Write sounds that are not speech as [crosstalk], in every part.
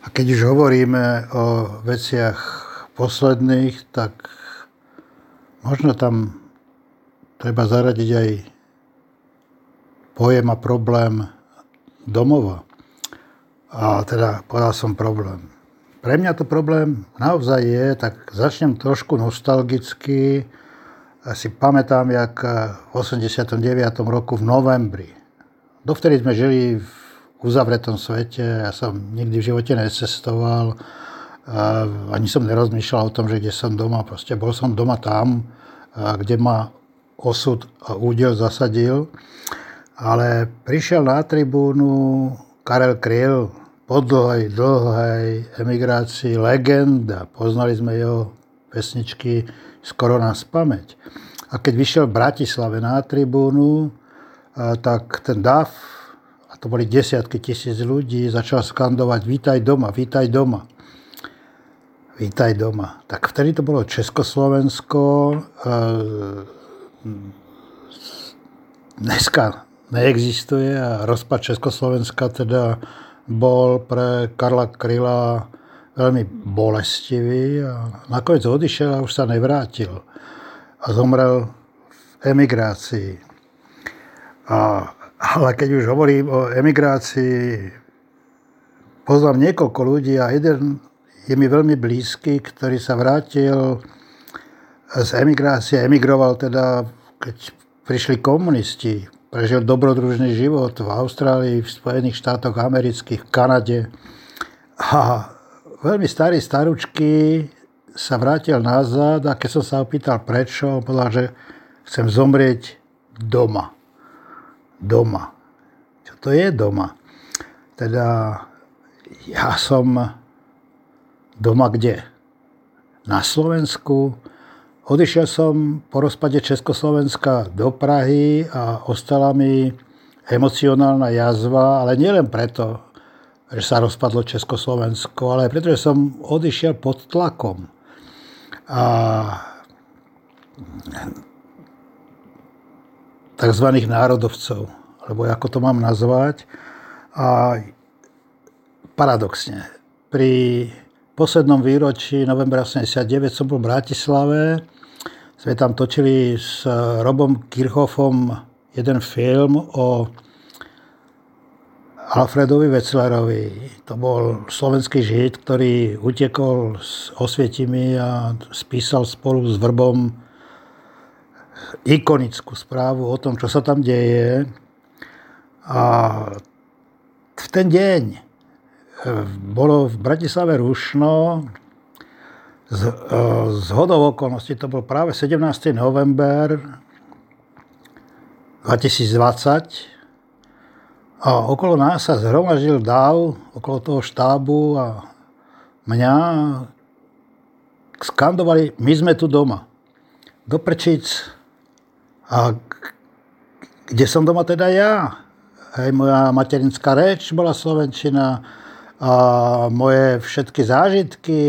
A keď už hovoríme o veciach posledných, tak možno tam treba zaradiť aj pojem a problém domova. A teda povedal som problém. Pre mňa to problém naozaj je, tak začnem trošku nostalgicky. Si pamätám, jak v 89. roku v novembri. Dovtedy sme žili v uzavretom svete, ja som nikdy v živote necestoval, ani som nerozmýšľal o tom, že kde som doma. Proste bol som doma tam, kde ma osud a údel zasadil. Ale prišiel na tribúnu Karel Kryl, po dlhej, dlhej emigrácii legenda. Poznali sme jeho pesničky skoro na spameť. A keď vyšiel v Bratislave na tribúnu, tak ten DAF, a to boli desiatky tisíc ľudí, začal skandovať Vítaj doma, vítaj doma. Vítaj doma. Tak vtedy to bolo Československo. Dneska neexistuje a rozpad Československa teda bol pre Karla Kryla veľmi bolestivý a nakoniec odišiel a už sa nevrátil. A zomrel v emigrácii. A, ale keď už hovorím o emigrácii, poznám niekoľko ľudí a jeden je mi veľmi blízky, ktorý sa vrátil z emigrácie, emigroval teda, keď prišli komunisti, prežil dobrodružný život v Austrálii, v Spojených štátoch amerických, v Kanade. A veľmi starý staručky sa vrátil nazad a keď som sa opýtal prečo, povedal, že chcem zomrieť doma. Doma. Čo to je doma? Teda ja som doma kde? Na Slovensku, Odišiel som po rozpade Československa do Prahy a ostala mi emocionálna jazva, ale nielen preto, že sa rozpadlo Československo, ale preto, že som odišiel pod tlakom. A tzv. národovcov, alebo ako to mám nazvať. A paradoxne, pri poslednom výročí novembra 89 som bol v Bratislave sme tam točili s Robom Kirchhoffom jeden film o Alfredovi Wetzlerovi. To bol slovenský žid, ktorý utekol z Osvietimi a spísal spolu s Vrbom ikonickú správu o tom, čo sa tam deje. A v ten deň eh, bolo v Bratislave rušno, z, e, z hodov okolností to bol práve 17. november 2020 a okolo nás sa zhromaždil dáv, okolo toho štábu a mňa skandovali, my sme tu doma. Do Prčic a kde som doma teda ja? Hej, moja materinská reč bola Slovenčina a moje všetky zážitky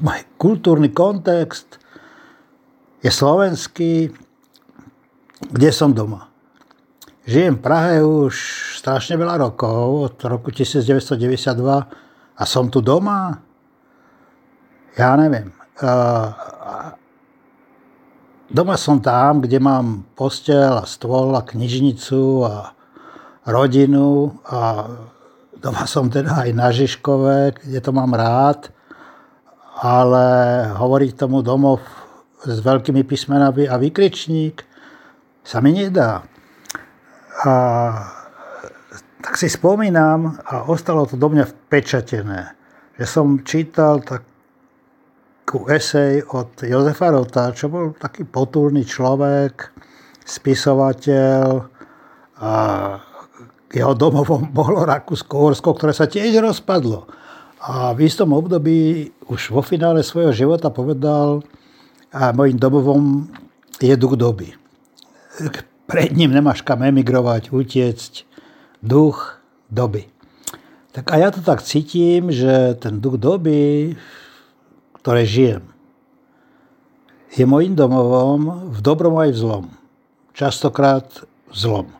môj kultúrny kontext je slovenský, kde som doma. Žijem v Prahe už strašne veľa rokov, od roku 1992 a som tu doma? Ja neviem. Doma som tam, kde mám postel a stôl a knižnicu a rodinu a doma som teda aj na Žižkove, kde to mám rád ale hovoriť tomu domov s veľkými písmenami a vykričník sa mi nedá. A tak si spomínam a ostalo to do mňa vpečatené, že som čítal takú esej od Jozefa Rota, čo bol taký potúrny človek, spisovateľ a jeho domovom [laughs] bolo Rakúsko-Horsko, ktoré sa tiež rozpadlo. A v istom období už vo finále svojho života povedal, a mojim domovom je duch doby. Pred ním nemáš kam emigrovať, utiecť. Duch doby. Tak a ja to tak cítim, že ten duch doby, ktoré žijem, je mojim domovom v dobrom aj v zlom. Častokrát v zlom.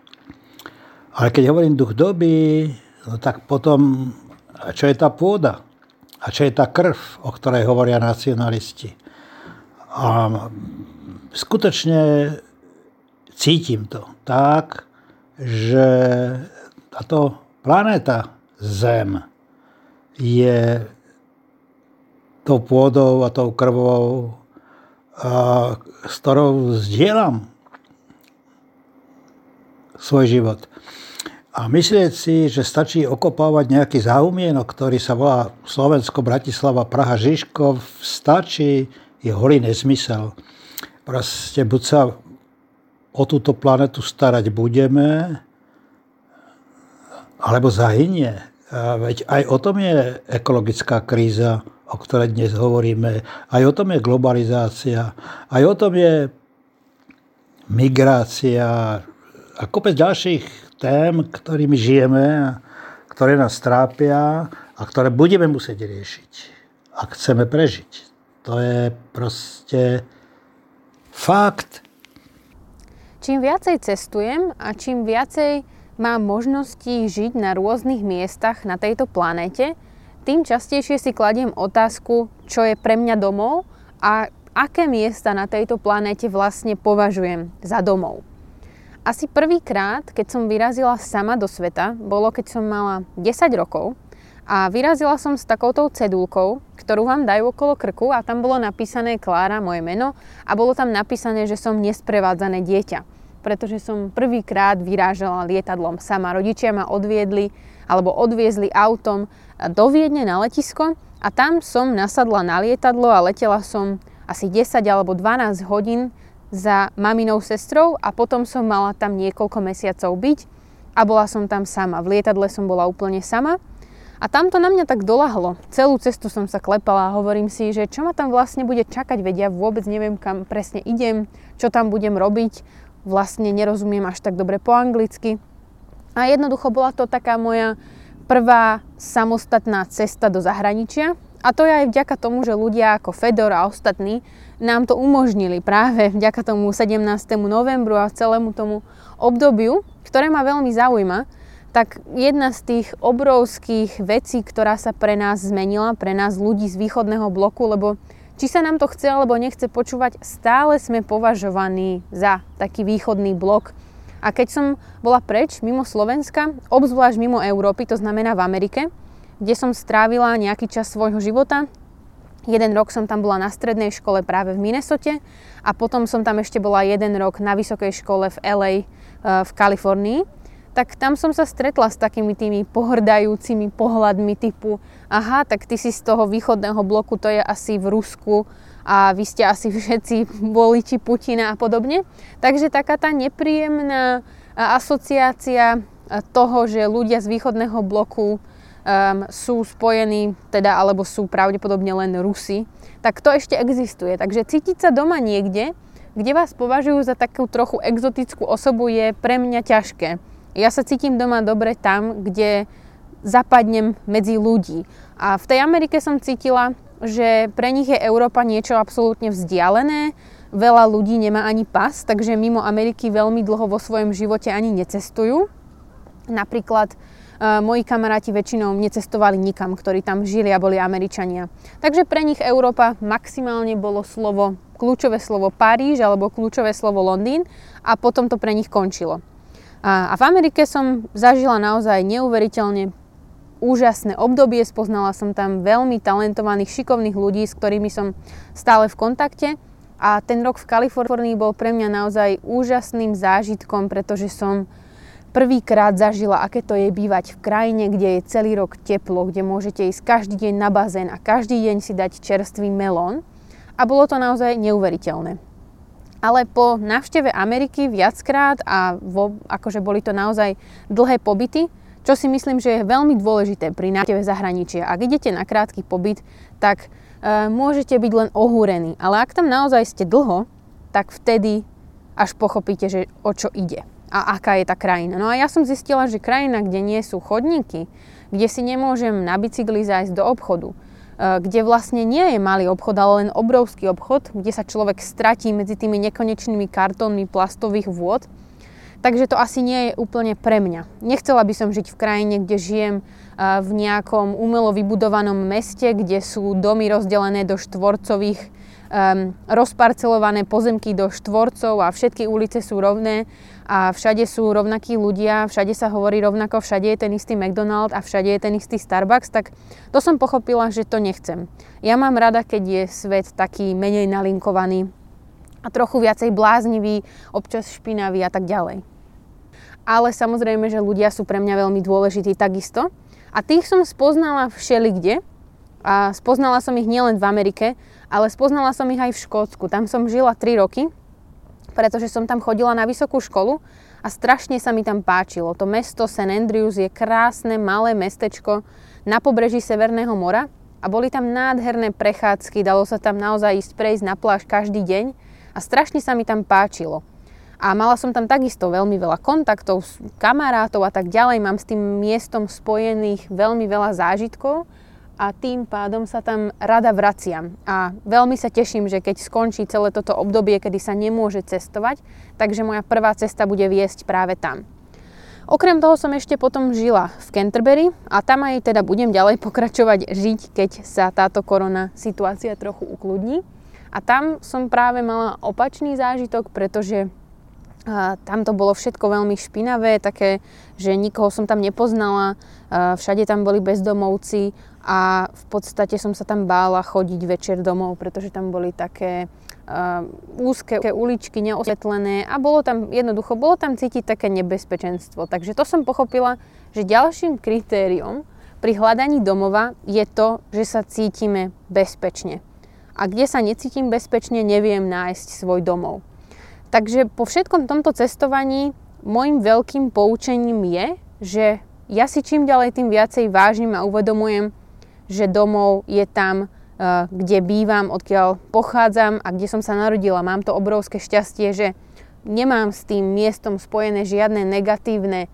Ale keď hovorím duch doby, no tak potom, čo je tá pôda? A čo je tá krv, o ktorej hovoria nacionalisti? A skutočne cítim to tak, že táto planéta Zem je tou pôdou a tou krvou, a, s ktorou zdieľam svoj život. A myslieť si, že stačí okopávať nejaký záumienok, ktorý sa volá Slovensko, Bratislava, Praha, Žižkov, stačí, je holý nezmysel. Proste buď sa o túto planetu starať budeme, alebo zahynie. Veď aj o tom je ekologická kríza, o ktorej dnes hovoríme. Aj o tom je globalizácia. Aj o tom je migrácia a kopec ďalších tém, ktorými žijeme a ktoré nás trápia a ktoré budeme musieť riešiť, ak chceme prežiť. To je proste fakt. Čím viacej cestujem a čím viacej mám možnosti žiť na rôznych miestach na tejto planéte, tým častejšie si kladiem otázku, čo je pre mňa domov a aké miesta na tejto planéte vlastne považujem za domov. Asi prvýkrát, keď som vyrazila sama do sveta, bolo keď som mala 10 rokov a vyrazila som s takouto cedulkou, ktorú vám dajú okolo krku a tam bolo napísané Klára, moje meno a bolo tam napísané, že som nesprevádzané dieťa pretože som prvýkrát vyrážala lietadlom sama. Rodičia ma odviedli alebo odviezli autom do Viedne na letisko a tam som nasadla na lietadlo a letela som asi 10 alebo 12 hodín za maminou sestrou a potom som mala tam niekoľko mesiacov byť a bola som tam sama. V lietadle som bola úplne sama a tam to na mňa tak dolahlo. Celú cestu som sa klepala a hovorím si, že čo ma tam vlastne bude čakať, veď ja vôbec neviem, kam presne idem, čo tam budem robiť vlastne nerozumiem až tak dobre po anglicky. A jednoducho bola to taká moja prvá samostatná cesta do zahraničia. A to je aj vďaka tomu, že ľudia ako Fedor a ostatní nám to umožnili práve vďaka tomu 17. novembru a celému tomu obdobiu, ktoré ma veľmi zaujíma, tak jedna z tých obrovských vecí, ktorá sa pre nás zmenila, pre nás ľudí z východného bloku, lebo či sa nám to chce alebo nechce počúvať, stále sme považovaní za taký východný blok. A keď som bola preč, mimo Slovenska, obzvlášť mimo Európy, to znamená v Amerike, kde som strávila nejaký čas svojho života, Jeden rok som tam bola na strednej škole práve v Minnesote a potom som tam ešte bola jeden rok na vysokej škole v LA eh, v Kalifornii tak tam som sa stretla s takými tými pohrdajúcimi pohľadmi typu aha, tak ty si z toho východného bloku, to je asi v Rusku a vy ste asi všetci [laughs] voliči Putina a podobne. Takže taká tá nepríjemná asociácia toho, že ľudia z východného bloku um, sú spojení, teda alebo sú pravdepodobne len Rusi, tak to ešte existuje. Takže cítiť sa doma niekde, kde vás považujú za takú trochu exotickú osobu, je pre mňa ťažké. Ja sa cítim doma dobre tam, kde zapadnem medzi ľudí. A v tej Amerike som cítila, že pre nich je Európa niečo absolútne vzdialené. Veľa ľudí nemá ani pas, takže mimo Ameriky veľmi dlho vo svojom živote ani necestujú. Napríklad e, moji kamaráti väčšinou necestovali nikam, ktorí tam žili a boli Američania. Takže pre nich Európa maximálne bolo slovo, kľúčové slovo Paríž alebo kľúčové slovo Londýn a potom to pre nich končilo. A, a v Amerike som zažila naozaj neuveriteľne úžasné obdobie, spoznala som tam veľmi talentovaných, šikovných ľudí, s ktorými som stále v kontakte. A ten rok v Kalifornii bol pre mňa naozaj úžasným zážitkom, pretože som prvýkrát zažila, aké to je bývať v krajine, kde je celý rok teplo, kde môžete ísť každý deň na bazén a každý deň si dať čerstvý melón. A bolo to naozaj neuveriteľné ale po návšteve Ameriky viackrát a vo, akože boli to naozaj dlhé pobyty, čo si myslím, že je veľmi dôležité pri návšteve zahraničia. Ak idete na krátky pobyt, tak e, môžete byť len ohúrení, ale ak tam naozaj ste dlho, tak vtedy až pochopíte, že o čo ide a aká je tá krajina. No a ja som zistila, že krajina, kde nie sú chodníky, kde si nemôžem na bicykli zájsť do obchodu, kde vlastne nie je malý obchod, ale len obrovský obchod, kde sa človek stratí medzi tými nekonečnými kartónmi plastových vôd, Takže to asi nie je úplne pre mňa. Nechcela by som žiť v krajine, kde žijem v nejakom umelo vybudovanom meste, kde sú domy rozdelené do štvorcových, um, rozparcelované pozemky do štvorcov a všetky ulice sú rovné a všade sú rovnakí ľudia, všade sa hovorí rovnako, všade je ten istý McDonald a všade je ten istý Starbucks, tak to som pochopila, že to nechcem. Ja mám rada, keď je svet taký menej nalinkovaný a trochu viacej bláznivý, občas špinavý a tak ďalej ale samozrejme, že ľudia sú pre mňa veľmi dôležití takisto. A tých som spoznala všelikde. A spoznala som ich nielen v Amerike, ale spoznala som ich aj v Škótsku. Tam som žila 3 roky, pretože som tam chodila na vysokú školu a strašne sa mi tam páčilo. To mesto St. Andrews je krásne, malé mestečko na pobreží Severného mora a boli tam nádherné prechádzky, dalo sa tam naozaj ísť prejsť na pláž každý deň a strašne sa mi tam páčilo. A mala som tam takisto veľmi veľa kontaktov, kamarátov a tak ďalej. Mám s tým miestom spojených veľmi veľa zážitkov a tým pádom sa tam rada vraciam. A veľmi sa teším, že keď skončí celé toto obdobie, kedy sa nemôže cestovať, takže moja prvá cesta bude viesť práve tam. Okrem toho som ešte potom žila v Canterbury a tam aj teda budem ďalej pokračovať žiť, keď sa táto korona situácia trochu ukludní. A tam som práve mala opačný zážitok, pretože a tam to bolo všetko veľmi špinavé, také, že nikoho som tam nepoznala, všade tam boli bezdomovci a v podstate som sa tam bála chodiť večer domov, pretože tam boli také úzke uličky, neosvetlené a bolo tam jednoducho, bolo tam cítiť také nebezpečenstvo. Takže to som pochopila, že ďalším kritériom pri hľadaní domova je to, že sa cítime bezpečne. A kde sa necítim bezpečne, neviem nájsť svoj domov. Takže po všetkom tomto cestovaní môjim veľkým poučením je, že ja si čím ďalej tým viacej vážim a uvedomujem, že domov je tam, eh, kde bývam, odkiaľ pochádzam a kde som sa narodila. Mám to obrovské šťastie, že nemám s tým miestom spojené žiadne negatívne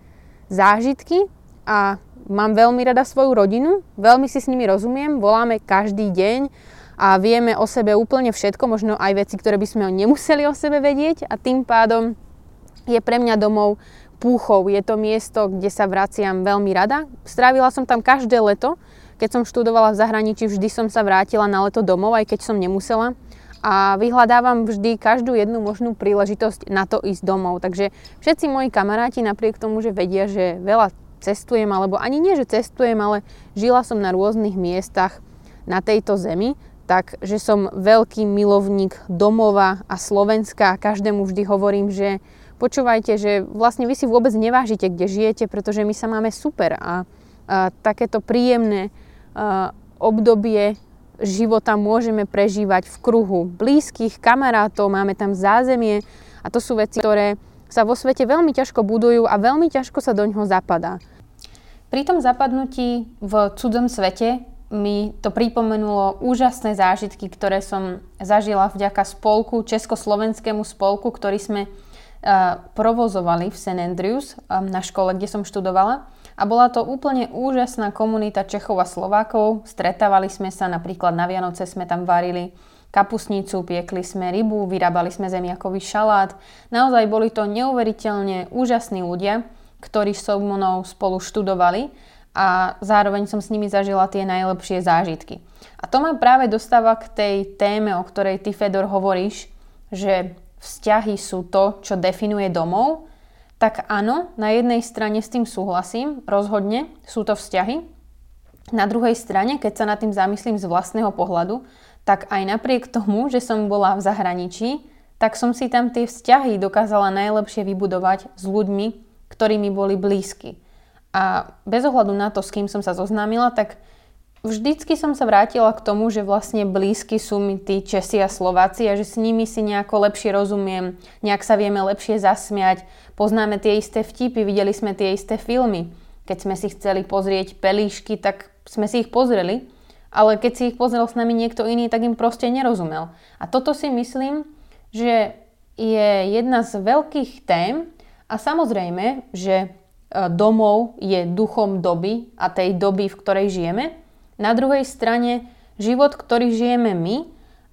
zážitky a mám veľmi rada svoju rodinu, veľmi si s nimi rozumiem, voláme každý deň, a vieme o sebe úplne všetko, možno aj veci, ktoré by sme nemuseli o sebe vedieť a tým pádom je pre mňa domov Púchov. Je to miesto, kde sa vraciam veľmi rada. Strávila som tam každé leto. Keď som študovala v zahraničí, vždy som sa vrátila na leto domov, aj keď som nemusela. A vyhľadávam vždy každú jednu možnú príležitosť na to ísť domov. Takže všetci moji kamaráti, napriek tomu, že vedia, že veľa cestujem, alebo ani nie, že cestujem, ale žila som na rôznych miestach na tejto zemi, tak, že som veľký milovník domova a Slovenska a každému vždy hovorím, že počúvajte, že vlastne vy si vôbec nevážite, kde žijete, pretože my sa máme super a, a takéto príjemné a, obdobie života môžeme prežívať v kruhu blízkych, kamarátov, máme tam zázemie a to sú veci, ktoré sa vo svete veľmi ťažko budujú a veľmi ťažko sa do ňoho zapadá. Pri tom zapadnutí v cudzom svete mi to pripomenulo úžasné zážitky, ktoré som zažila vďaka spolku, československému spolku, ktorý sme uh, provozovali v St. Andrews um, na škole, kde som študovala. A bola to úplne úžasná komunita Čechov a Slovákov. Stretávali sme sa, napríklad na Vianoce sme tam varili kapusnicu, piekli sme rybu, vyrábali sme zemiakový šalát. Naozaj boli to neuveriteľne úžasní ľudia, ktorí so mnou spolu študovali a zároveň som s nimi zažila tie najlepšie zážitky. A to ma práve dostáva k tej téme, o ktorej ty, Fedor, hovoríš, že vzťahy sú to, čo definuje domov, tak áno, na jednej strane s tým súhlasím, rozhodne sú to vzťahy. Na druhej strane, keď sa nad tým zamyslím z vlastného pohľadu, tak aj napriek tomu, že som bola v zahraničí, tak som si tam tie vzťahy dokázala najlepšie vybudovať s ľuďmi, ktorí mi boli blízki. A bez ohľadu na to, s kým som sa zoznámila, tak vždycky som sa vrátila k tomu, že vlastne blízky sú mi tí Česi a Slováci a že s nimi si nejako lepšie rozumiem, nejak sa vieme lepšie zasmiať, poznáme tie isté vtipy, videli sme tie isté filmy. Keď sme si chceli pozrieť pelíšky, tak sme si ich pozreli, ale keď si ich pozrel s nami niekto iný, tak im proste nerozumel. A toto si myslím, že je jedna z veľkých tém a samozrejme, že domov je duchom doby a tej doby, v ktorej žijeme. Na druhej strane život, ktorý žijeme my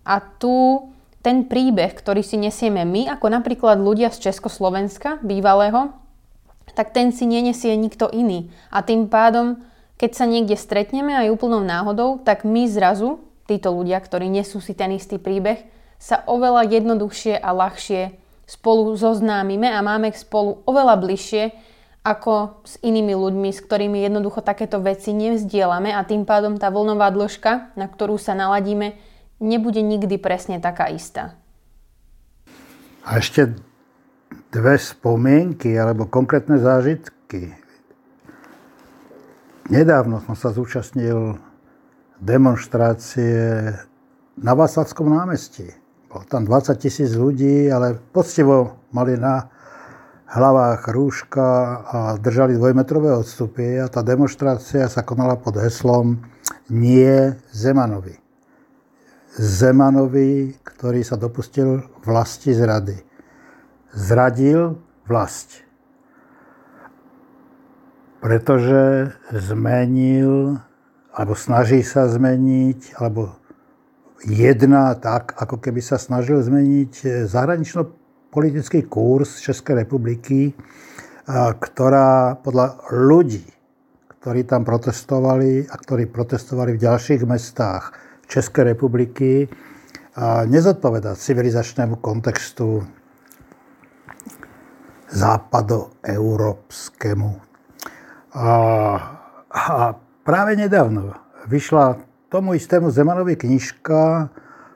a tu ten príbeh, ktorý si nesieme my, ako napríklad ľudia z Československa bývalého, tak ten si nenesie nikto iný. A tým pádom, keď sa niekde stretneme aj úplnou náhodou, tak my zrazu, títo ľudia, ktorí nesú si ten istý príbeh, sa oveľa jednoduchšie a ľahšie spolu zoznámime a máme spolu oveľa bližšie ako s inými ľuďmi, s ktorými jednoducho takéto veci nevzdielame a tým pádom tá vlnová dĺžka, na ktorú sa naladíme, nebude nikdy presne taká istá. A ešte dve spomienky alebo konkrétne zážitky. Nedávno som sa zúčastnil demonstrácie na Václavskom námestí. Bolo tam 20 tisíc ľudí, ale poctivo mali na hlavách rúška a držali dvojmetrové odstupy a tá demonstrácia sa konala pod heslom Nie Zemanovi. Zemanovi, ktorý sa dopustil vlasti zrady zradil vlast. Pretože zmenil, alebo snaží sa zmeniť, alebo jedná tak, ako keby sa snažil zmeniť zahranično-politický kurz Českej republiky, ktorá podľa ľudí, ktorí tam protestovali a ktorí protestovali v ďalších mestách Českej republiky, nezodpoveda civilizačnému kontextu západoeurópskemu. A, a práve nedávno vyšla tomu istému Zemanovi knižka,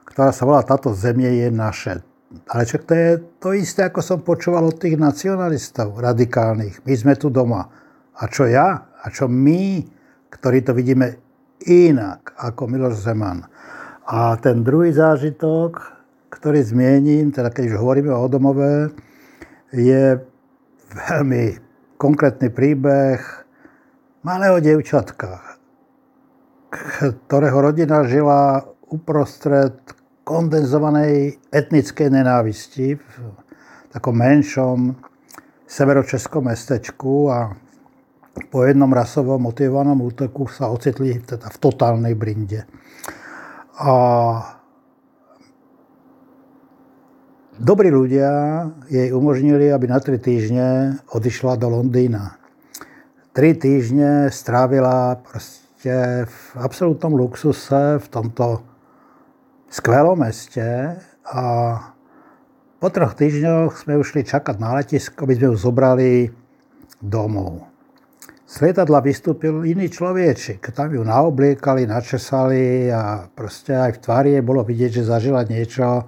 ktorá sa volá Táto zemie je naše. Ale čo to je to isté, ako som počúval od tých nacionalistov radikálnych. My sme tu doma. A čo ja? A čo my, ktorí to vidíme inak ako Miloš Zeman. A ten druhý zážitok, ktorý zmiením, teda keď už hovoríme o domové, je veľmi konkrétny príbeh malého devčatka, ktorého rodina žila uprostred kondenzovanej etnickej nenávisti v takom menšom severočeskom mestečku a po jednom rasovom motivovanom útoku sa ocitli teda v totálnej brinde. A Dobrí ľudia jej umožnili, aby na tri týždne odišla do Londýna. Tri týždne strávila proste v absolútnom luxuse v tomto skvelom meste a po troch týždňoch sme ušli čakať na letisko, aby sme ju zobrali domov. Z lietadla vystúpil iný človečik. Tam ju naobliekali, načesali a proste aj v tvári bolo vidieť, že zažila niečo,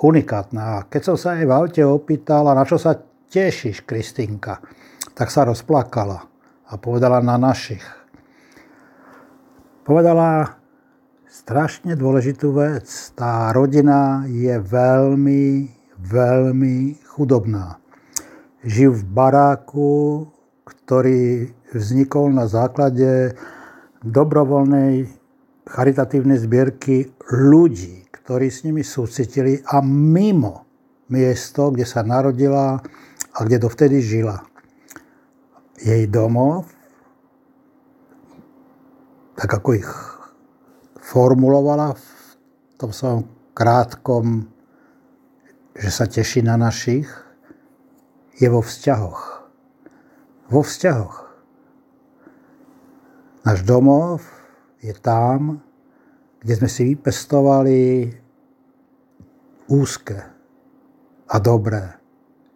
unikátna. Keď som sa jej v aute opýtal, na čo sa tešíš, Kristinka, tak sa rozplakala a povedala na našich. Povedala strašne dôležitú vec. Tá rodina je veľmi, veľmi chudobná. Žijú v baráku, ktorý vznikol na základe dobrovoľnej charitatívnej zbierky ľudí ktorí s nimi súcitili a mimo miesto, kde sa narodila a kde dovtedy žila. Jej domov, tak ako ich formulovala v tom svojom krátkom, že sa teší na našich, je vo vzťahoch. Vo vzťahoch. Náš domov je tam, kde sme si vypestovali úzke a dobré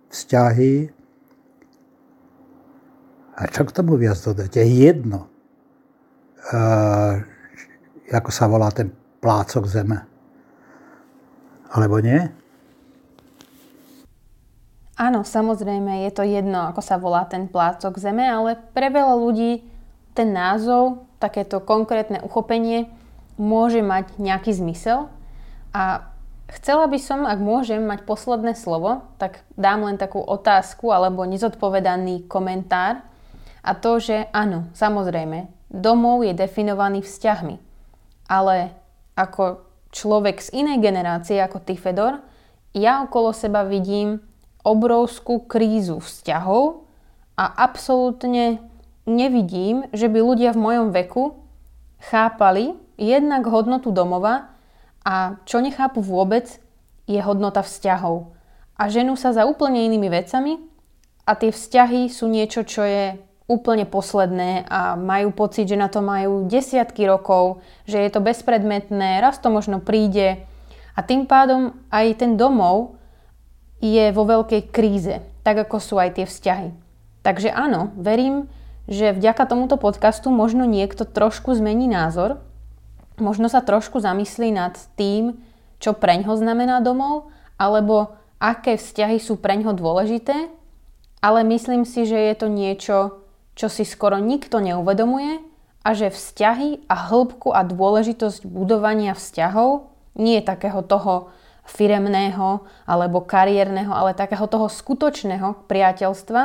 vzťahy. A čo k tomu viac dodať? Je jedno, uh, ako sa volá ten plácok zeme. Alebo nie? Áno, samozrejme, je to jedno, ako sa volá ten plácok zeme, ale pre veľa ľudí ten názov, takéto konkrétne uchopenie, môže mať nejaký zmysel. A Chcela by som, ak môžem, mať posledné slovo, tak dám len takú otázku alebo nezodpovedaný komentár. A to, že áno, samozrejme, domov je definovaný vzťahmi. Ale ako človek z inej generácie ako ty, Fedor, ja okolo seba vidím obrovskú krízu vzťahov a absolútne nevidím, že by ľudia v mojom veku chápali jednak hodnotu domova a čo nechápu vôbec, je hodnota vzťahov. A ženú sa za úplne inými vecami a tie vzťahy sú niečo, čo je úplne posledné a majú pocit, že na to majú desiatky rokov, že je to bezpredmetné, raz to možno príde a tým pádom aj ten domov je vo veľkej kríze, tak ako sú aj tie vzťahy. Takže áno, verím, že vďaka tomuto podcastu možno niekto trošku zmení názor, možno sa trošku zamyslí nad tým, čo preňho znamená domov, alebo aké vzťahy sú preňho dôležité, ale myslím si, že je to niečo, čo si skoro nikto neuvedomuje a že vzťahy a hĺbku a dôležitosť budovania vzťahov nie je takého toho firemného alebo kariérneho, ale takého toho skutočného priateľstva,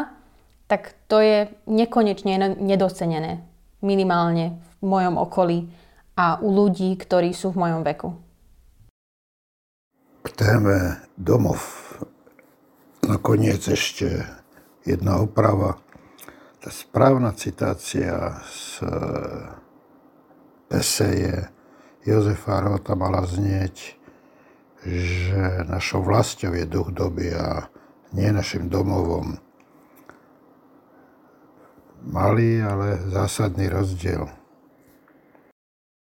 tak to je nekonečne nedocenené. Minimálne v mojom okolí a u ľudí, ktorí sú v mojom veku. K téme domov nakoniec ešte jedna oprava tá správna citácia z eh, eseje Jozefa Rota mala znieť, že našou vlastou je duch doby a nie našim domovom. Malý, ale zásadný rozdiel.